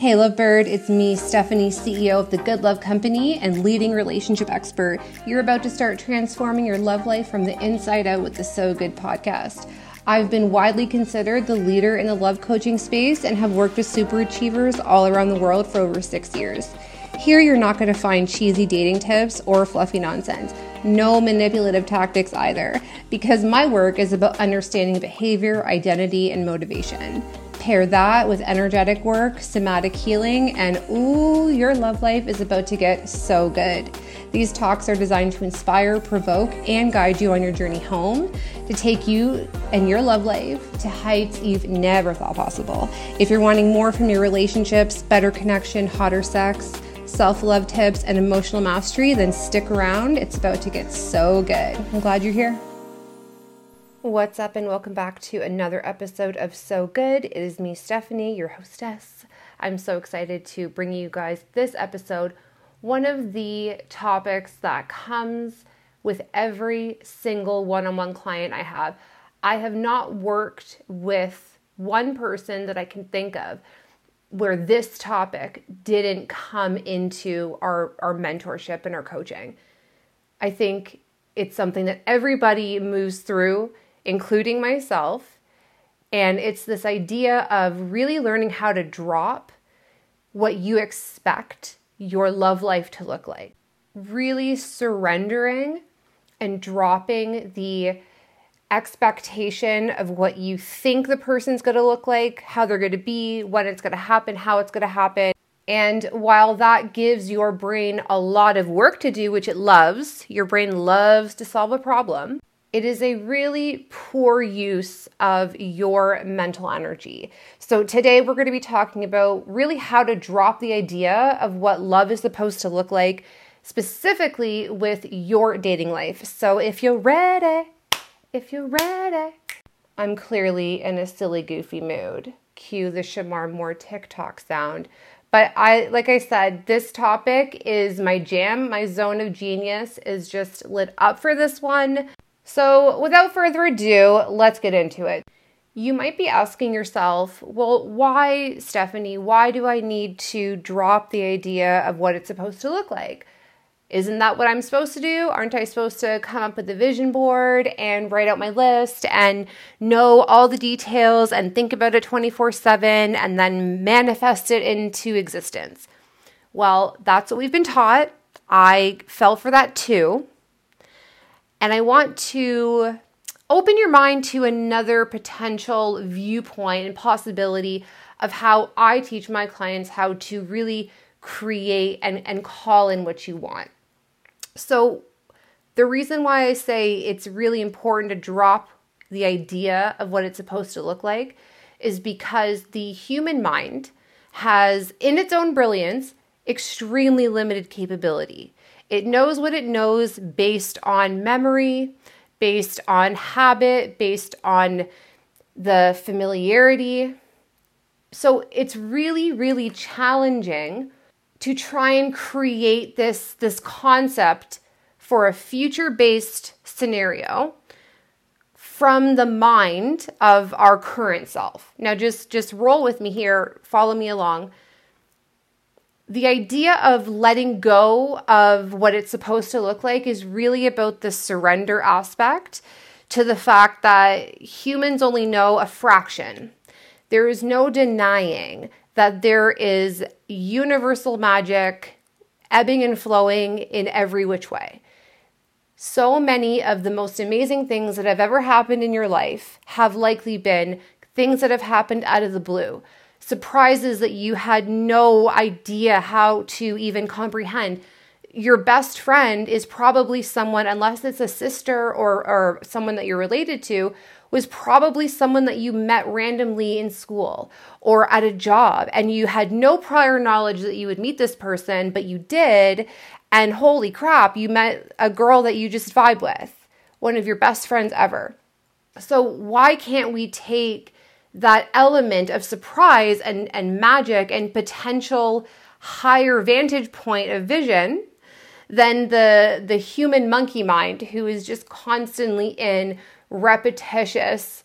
Hey, Lovebird, it's me, Stephanie, CEO of the Good Love Company and leading relationship expert. You're about to start transforming your love life from the inside out with the So Good podcast. I've been widely considered the leader in the love coaching space and have worked with super achievers all around the world for over six years. Here, you're not going to find cheesy dating tips or fluffy nonsense. No manipulative tactics either, because my work is about understanding behavior, identity, and motivation. Pair that with energetic work, somatic healing, and ooh, your love life is about to get so good. These talks are designed to inspire, provoke, and guide you on your journey home to take you and your love life to heights you've never thought possible. If you're wanting more from your relationships, better connection, hotter sex, self love tips, and emotional mastery, then stick around. It's about to get so good. I'm glad you're here. What's up, and welcome back to another episode of So Good. It is me, Stephanie, your hostess. I'm so excited to bring you guys this episode. One of the topics that comes with every single one on one client I have. I have not worked with one person that I can think of where this topic didn't come into our, our mentorship and our coaching. I think it's something that everybody moves through including myself. And it's this idea of really learning how to drop what you expect your love life to look like. Really surrendering and dropping the expectation of what you think the person's going to look like, how they're going to be, when it's going to happen, how it's going to happen. And while that gives your brain a lot of work to do, which it loves, your brain loves to solve a problem, it is a really poor use of your mental energy. So, today we're going to be talking about really how to drop the idea of what love is supposed to look like, specifically with your dating life. So, if you're ready, if you're ready, I'm clearly in a silly, goofy mood. Cue the Shemar Moore TikTok sound. But I, like I said, this topic is my jam. My zone of genius is just lit up for this one. So, without further ado, let's get into it. You might be asking yourself, well, why, Stephanie, why do I need to drop the idea of what it's supposed to look like? Isn't that what I'm supposed to do? Aren't I supposed to come up with a vision board and write out my list and know all the details and think about it 24 7 and then manifest it into existence? Well, that's what we've been taught. I fell for that too. And I want to open your mind to another potential viewpoint and possibility of how I teach my clients how to really create and, and call in what you want. So, the reason why I say it's really important to drop the idea of what it's supposed to look like is because the human mind has, in its own brilliance, extremely limited capability. It knows what it knows based on memory, based on habit, based on the familiarity. So it's really, really challenging to try and create this, this concept for a future based scenario from the mind of our current self. Now just just roll with me here, follow me along the idea of letting go of what it's supposed to look like is really about the surrender aspect to the fact that humans only know a fraction. There is no denying that there is universal magic ebbing and flowing in every which way. So many of the most amazing things that have ever happened in your life have likely been things that have happened out of the blue surprises that you had no idea how to even comprehend. Your best friend is probably someone, unless it's a sister or, or someone that you're related to, was probably someone that you met randomly in school or at a job and you had no prior knowledge that you would meet this person, but you did. And holy crap, you met a girl that you just vibe with, one of your best friends ever. So, why can't we take that element of surprise and, and magic and potential higher vantage point of vision than the the human monkey mind who is just constantly in repetitious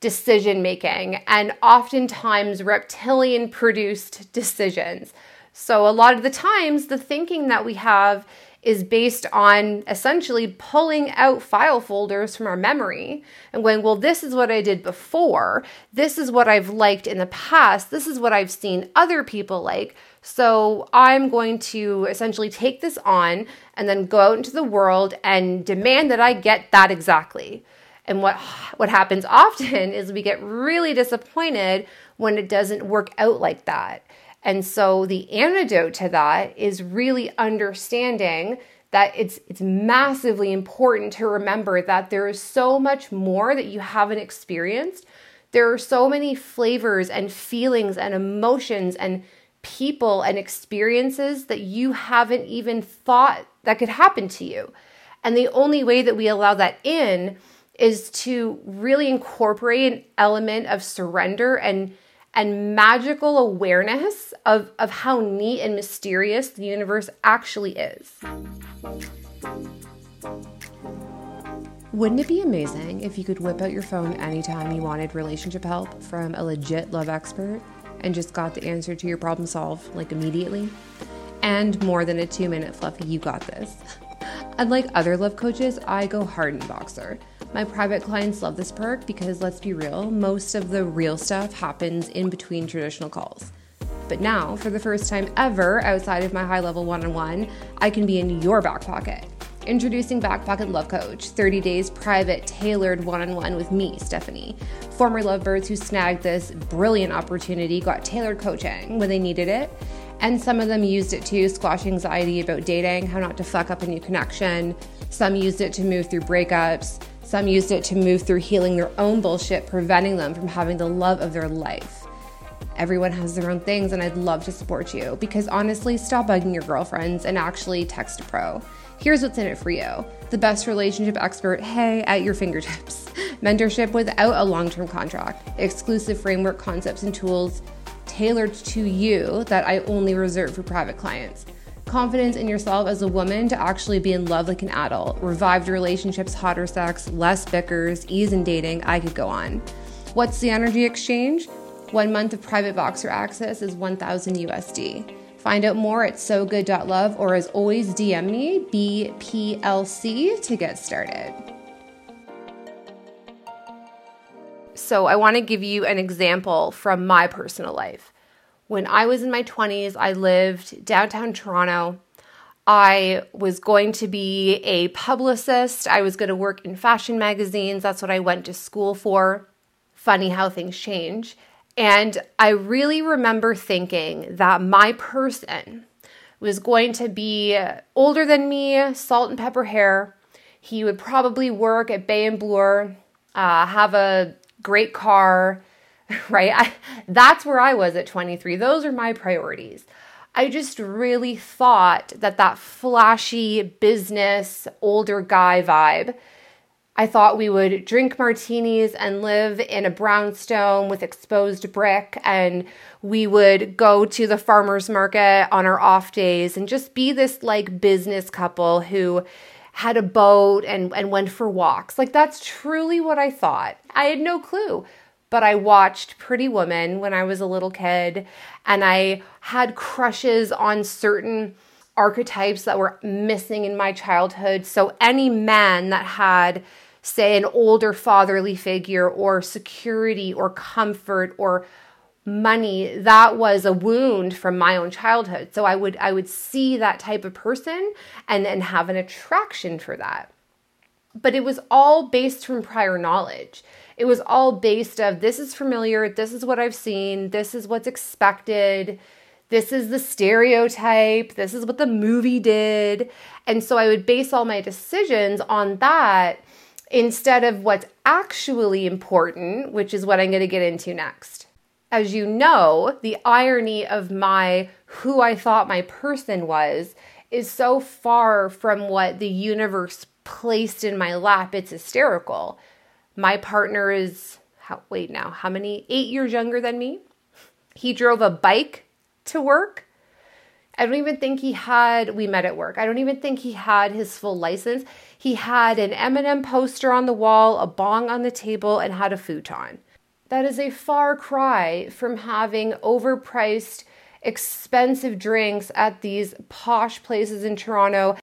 decision making and oftentimes reptilian produced decisions. So, a lot of the times, the thinking that we have is based on essentially pulling out file folders from our memory and going, well, this is what I did before. This is what I've liked in the past. This is what I've seen other people like. So I'm going to essentially take this on and then go out into the world and demand that I get that exactly. And what what happens often is we get really disappointed when it doesn't work out like that. And so the antidote to that is really understanding that it's it's massively important to remember that there is so much more that you haven't experienced. There are so many flavors and feelings and emotions and people and experiences that you haven't even thought that could happen to you. And the only way that we allow that in is to really incorporate an element of surrender and and magical awareness of, of how neat and mysterious the universe actually is. Wouldn't it be amazing if you could whip out your phone anytime you wanted relationship help from a legit love expert and just got the answer to your problem solved like immediately? And more than a two minute fluffy, you got this. Unlike other love coaches, I go hard in Voxer. My private clients love this perk because let's be real, most of the real stuff happens in between traditional calls. But now, for the first time ever outside of my high level one on one, I can be in your back pocket. Introducing Back Pocket Love Coach, 30 days private, tailored one on one with me, Stephanie. Former lovebirds who snagged this brilliant opportunity got tailored coaching when they needed it. And some of them used it to squash anxiety about dating, how not to fuck up a new connection. Some used it to move through breakups. Some used it to move through healing their own bullshit, preventing them from having the love of their life. Everyone has their own things, and I'd love to support you because honestly, stop bugging your girlfriends and actually text a pro. Here's what's in it for you the best relationship expert, hey, at your fingertips. Mentorship without a long term contract, exclusive framework concepts and tools tailored to you that I only reserve for private clients confidence in yourself as a woman to actually be in love like an adult, revived relationships, hotter sex, less bickers, ease in dating. I could go on. What's the energy exchange? One month of private Voxer access is 1000 USD. Find out more at sogood.love or as always, DM me, BPLC, to get started. So, I want to give you an example from my personal life. When I was in my 20s, I lived downtown Toronto. I was going to be a publicist. I was going to work in fashion magazines. That's what I went to school for. Funny how things change. And I really remember thinking that my person was going to be older than me, salt and pepper hair. He would probably work at Bay and Bloor, uh, have a great car, right? I, that's where I was at 23. Those are my priorities. I just really thought that that flashy business older guy vibe. I thought we would drink martinis and live in a brownstone with exposed brick, and we would go to the farmer's market on our off days and just be this like business couple who had a boat and, and went for walks. Like, that's truly what I thought. I had no clue but I watched Pretty Woman when I was a little kid and I had crushes on certain archetypes that were missing in my childhood. So any man that had say an older fatherly figure or security or comfort or money that was a wound from my own childhood. So i would i would see that type of person and and have an attraction for that. But it was all based from prior knowledge it was all based of this is familiar, this is what I've seen, this is what's expected, this is the stereotype, this is what the movie did. And so I would base all my decisions on that instead of what's actually important, which is what I'm going to get into next. As you know, the irony of my who I thought my person was is so far from what the universe placed in my lap, it's hysterical. My partner is, how, wait now, how many? Eight years younger than me. He drove a bike to work. I don't even think he had, we met at work. I don't even think he had his full license. He had an Eminem poster on the wall, a bong on the table, and had a futon. That is a far cry from having overpriced, expensive drinks at these posh places in Toronto,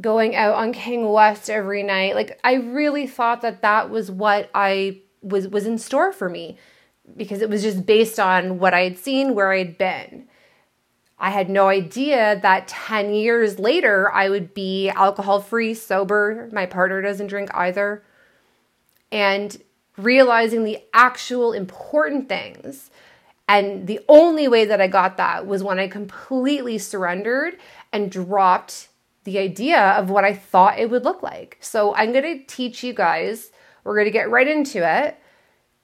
going out on King West every night. Like I really thought that that was what I was was in store for me because it was just based on what I had seen, where I'd been. I had no idea that 10 years later I would be alcohol free, sober. My partner doesn't drink either. And realizing the actual important things. And the only way that I got that was when I completely surrendered and dropped the idea of what I thought it would look like. So I'm going to teach you guys, we're going to get right into it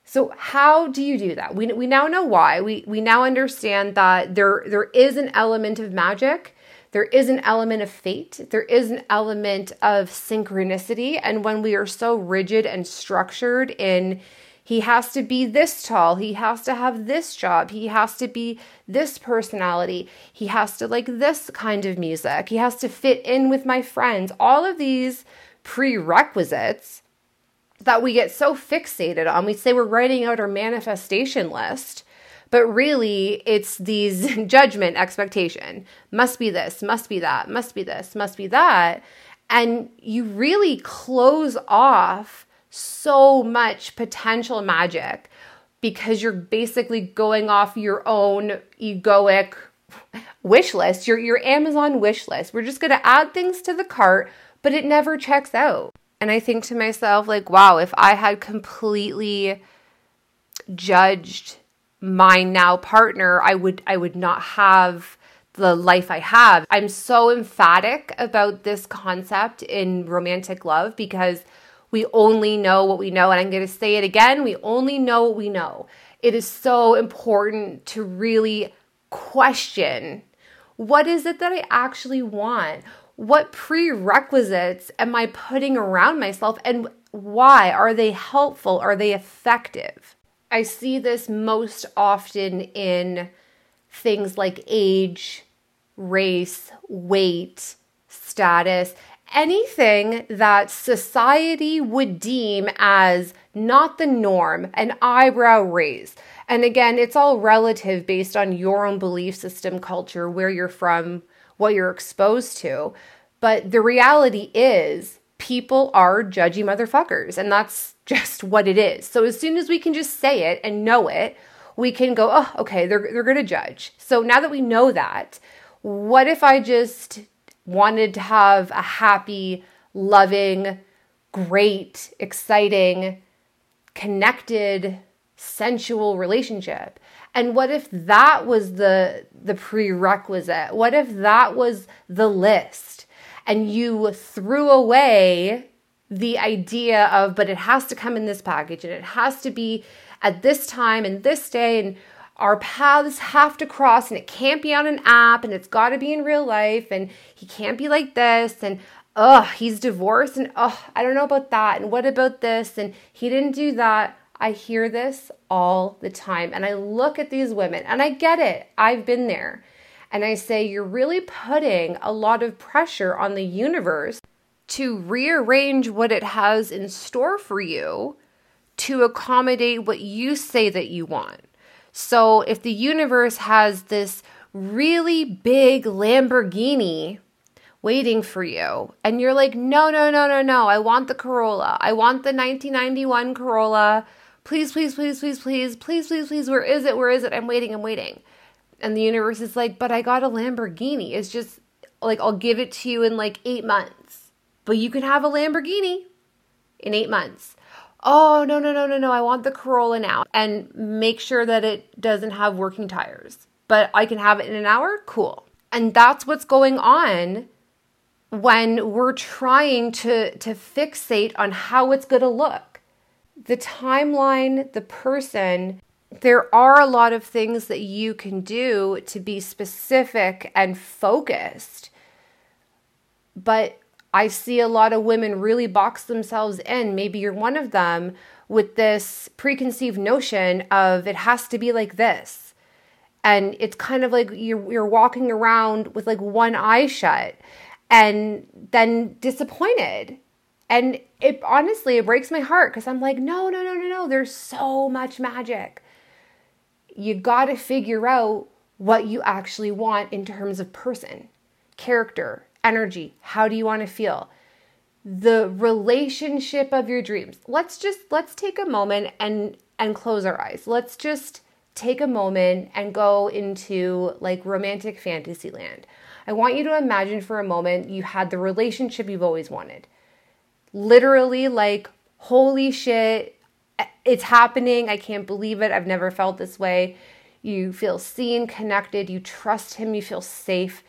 so how do you do that? We, we now know why. We, we now understand that there, there is an element of magic. There is an element of fate. There is an element of synchronicity. And when we are so rigid and structured in he has to be this tall, he has to have this job, he has to be this personality, he has to like this kind of music, he has to fit in with my friends. All of these prerequisites that we get so fixated on. We say we're writing out our manifestation list, but really it's these judgment expectation. Must be this, must be that, must be this, must be that. And you really close off so much potential magic because you're basically going off your own egoic wish list, your, your Amazon wish list. We're just going to add things to the cart, but it never checks out. And I think to myself, like, wow, if I had completely judged my now partner, I would I would not have the life I have. I'm so emphatic about this concept in romantic love because we only know what we know. And I'm going to say it again we only know what we know. It is so important to really question what is it that I actually want? what prerequisites am I putting around myself and why? Are they helpful? Are they effective? I see this most often in things like age, race, weight, status, anything that society would deem as not the norm, an eyebrow raise. And again, it's all relative based on your own belief system, culture, where you're from, what you're exposed to. But the reality is, people are judgy motherfuckers, and that's just what it is. So as soon as we can just say it and know it, we can go, oh, okay, they're, they're to judge. So now that we know that, what if I just wanted to have a happy, loving, great, exciting, connected, sensual relationship? And what if that was the the prerequisite? What if that was the list and you threw away the idea of but it has to come in this package and it has to be at this time and this day and our paths have to cross and it can't be on an app and it's got to be in real life and he can't be like this and oh he's divorced and oh i don't know about that and what about this and he didn't do that I hear this all the time. And I look at these women and I get it. I've been there. And I say, you're really putting a lot of pressure on the universe to rearrange what it has in store for you to accommodate what you say that you want. So if the universe has this really big Lamborghini waiting for you and you're like, no, no, no, no, no, I want the Corolla. I want the 1991 Corolla. Please, please, please, please, please, please, please, please, where is it? Where is it? I'm waiting, I'm waiting. And the universe is like, but I got a Lamborghini. It's just like, I'll give it to you in like eight months. But you can have a Lamborghini in eight months. Oh, no, no, no, no, no. I want the Corolla now. And make sure that it doesn't have working tires. But I can have it in an hour? Cool. And that's what's going on when we're trying to, to fixate on how it's going to look the timeline, the person, there are a lot of things that you can do to be specific and focused. But I see a lot of women really box themselves in. Maybe you're one of them with this preconceived notion of it has to be like this. And it's kind of like you're, you're walking around with like one eye shut and then disappointed And it honestly, it breaks my heart because I'm like, no, no, no, no, no. There's so much magic. You got to figure out what you actually want in terms of person, character, energy. How do you want to feel? The relationship of your dreams. Let's just let's take a moment and and close our eyes. Let's just take a moment and go into like romantic fantasy land. I want you to imagine for a moment you had the relationship you've always wanted. Literally, like, holy shit, it's happening. I can't believe it. I've never felt this way. You feel seen, connected, you trust him, you feel safe.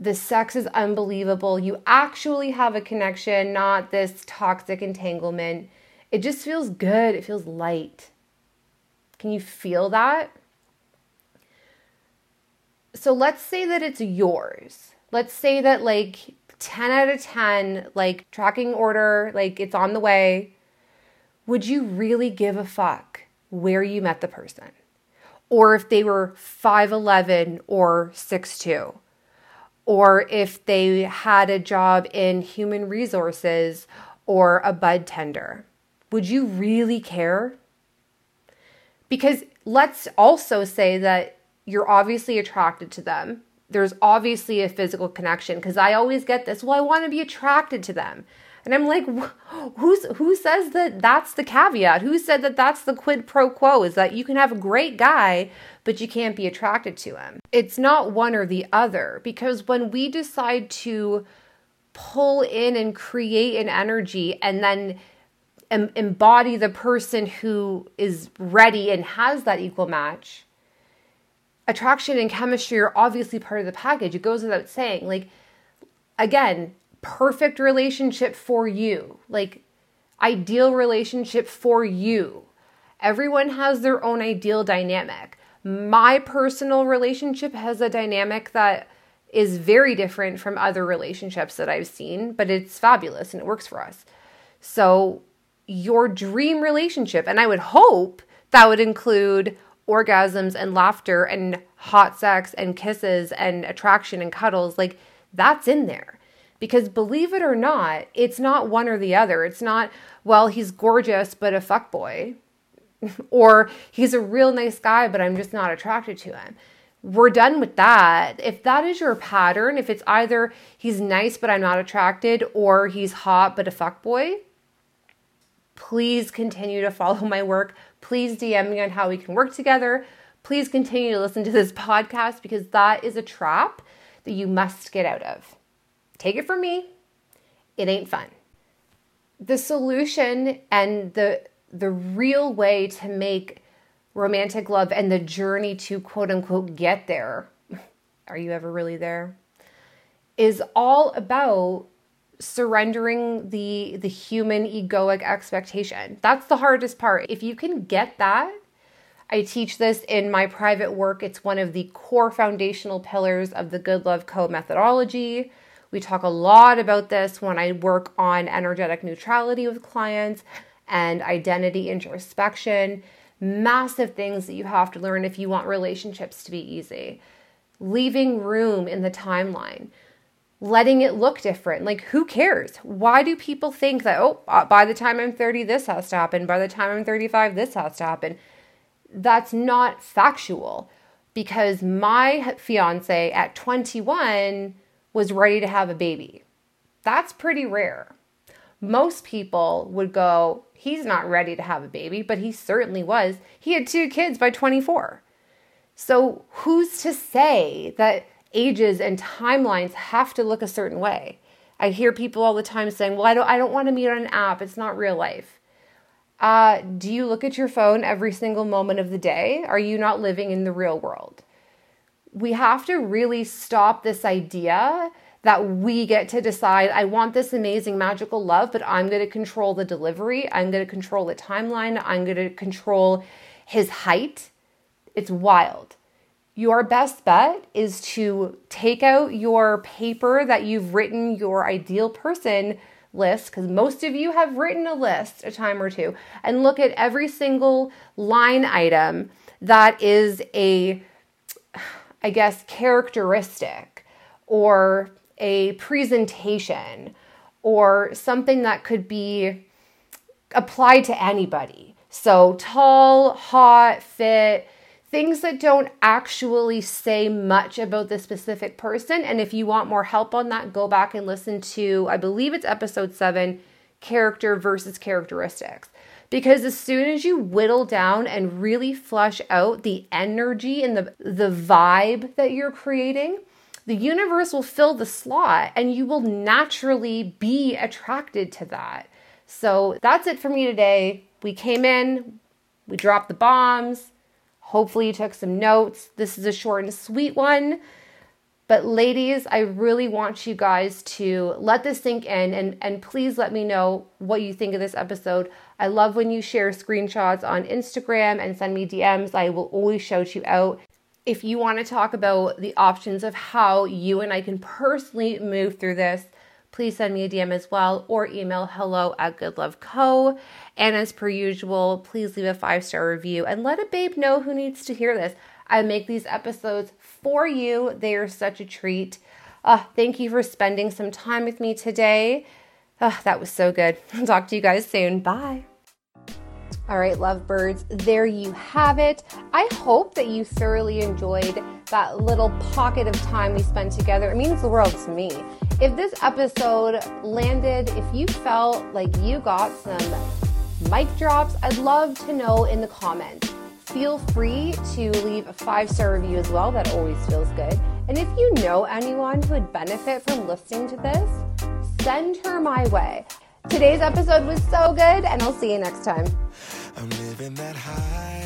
The sex is unbelievable. You actually have a connection, not this toxic entanglement. It just feels good. It feels light. Can you feel that? So let's say that it's yours. Let's say that like 10 out of 10, like tracking order, like it's on the way. Would you really give a fuck where you met the person? Or if they were 5'11 or 6'2? Or if they had a job in human resources or a bud tender? Would you really care? Because let's also say that you're obviously attracted to them. There's obviously a physical connection because I always get this, well, I want to be attracted to them. And I'm like, who's who says that that's the caveat? Who said that that's the quid pro quo is that you can have a great guy but you can't be attracted to him. It's not one or the other because when we decide to pull in and create an energy and then em- embody the person who is ready and has that equal match, attraction and chemistry are obviously part of the package. It goes without saying. Like, again, perfect relationship for you, like, ideal relationship for you. Everyone has their own ideal dynamic. My personal relationship has a dynamic that is very different from other relationships that I've seen, but it's fabulous and it works for us. So, your dream relationship. And I would hope that would include orgasms and laughter and hot sex and kisses and attraction and cuddles. Like that's in there. Because believe it or not, it's not one or the other. It's not, well, he's gorgeous, but a fuck boy. Or he's a real nice guy, but I'm just not attracted to him. We're done with that. If that is your pattern, if it's either he's nice but I'm not attracted, or he's hot but a fuck boy, Please continue to follow my work. Please DM me on how we can work together. Please continue to listen to this podcast because that is a trap that you must get out of. Take it from me, it ain't fun. The solution and the the real way to make romantic love and the journey to quote unquote get there are you ever really there is all about surrendering the the human egoic expectation. That's the hardest part. If you can get that, I teach this in my private work. It's one of the core foundational pillars of the Good Love Co methodology. We talk a lot about this when I work on energetic neutrality with clients and identity introspection. Massive things that you have to learn if you want relationships to be easy. Leaving room in the timeline letting it look different. Like, who cares? Why do people think that, oh, uh, by the time I'm 30, this has to happen. By the time I'm 35, this has to happen? That's not factual because my fiance at 21 was ready to have a baby. That's pretty rare. Most people would go, he's not ready to have a baby, but he certainly was. He had two kids by 24. So, who's to say that ages and timelines have to look a certain way. I hear people all the time saying, "Well, I don't I don't want to meet on an app. It's not real life." Uh, do you look at your phone every single moment of the day? Are you not living in the real world? We have to really stop this idea that we get to decide, I want this amazing magical love, but I'm going to control the delivery. I'm going to control the timeline. I'm going to control his height. It's wild your best bet is to take out your paper that you've written your ideal person list, because most of you have written a list a time or two, and look at every single line item that is a, I guess, characteristic or a presentation or something that could be applied to anybody. So, tall, hot, fit, things that don't actually say much about the specific person. And if you want more help on that, go back and listen to, I believe it's episode seven character versus characteristics. Because as soon as you whittle down and really flush out the energy and the, the vibe that you're creating, the universe will fill the slot and you will naturally be attracted to that. So that's it for me today. We came in, we dropped the bombs. Hopefully, you took some notes. This is a short and sweet one. But ladies, I really want you guys to let this sink in and, and please let me know what you think of this episode. I love when you share screenshots on Instagram and send me DMs. I will always shout you out. If you want to talk about the options of how you and I can personally move through this, please send me a DM as well or email hello at Good Love Co. And as per usual, please leave a five star review and let a babe know who needs to hear this. I make these episodes for you. They are such a treat. Uh, thank you for spending some time with me today. Uh, that was so good. I'll talk to you guys soon. Bye. All right, lovebirds, there you have it. I hope that you thoroughly enjoyed that little pocket of time we spent together. It means the world to me. If this episode landed, if you felt like you got some mic drops, I'd love to know in the comments feel free to leave a five star review as well. That always feels good. And if you know anyone who would benefit from listening to this, send her my way. Today's episode was so good, and I'll see you next time living that high.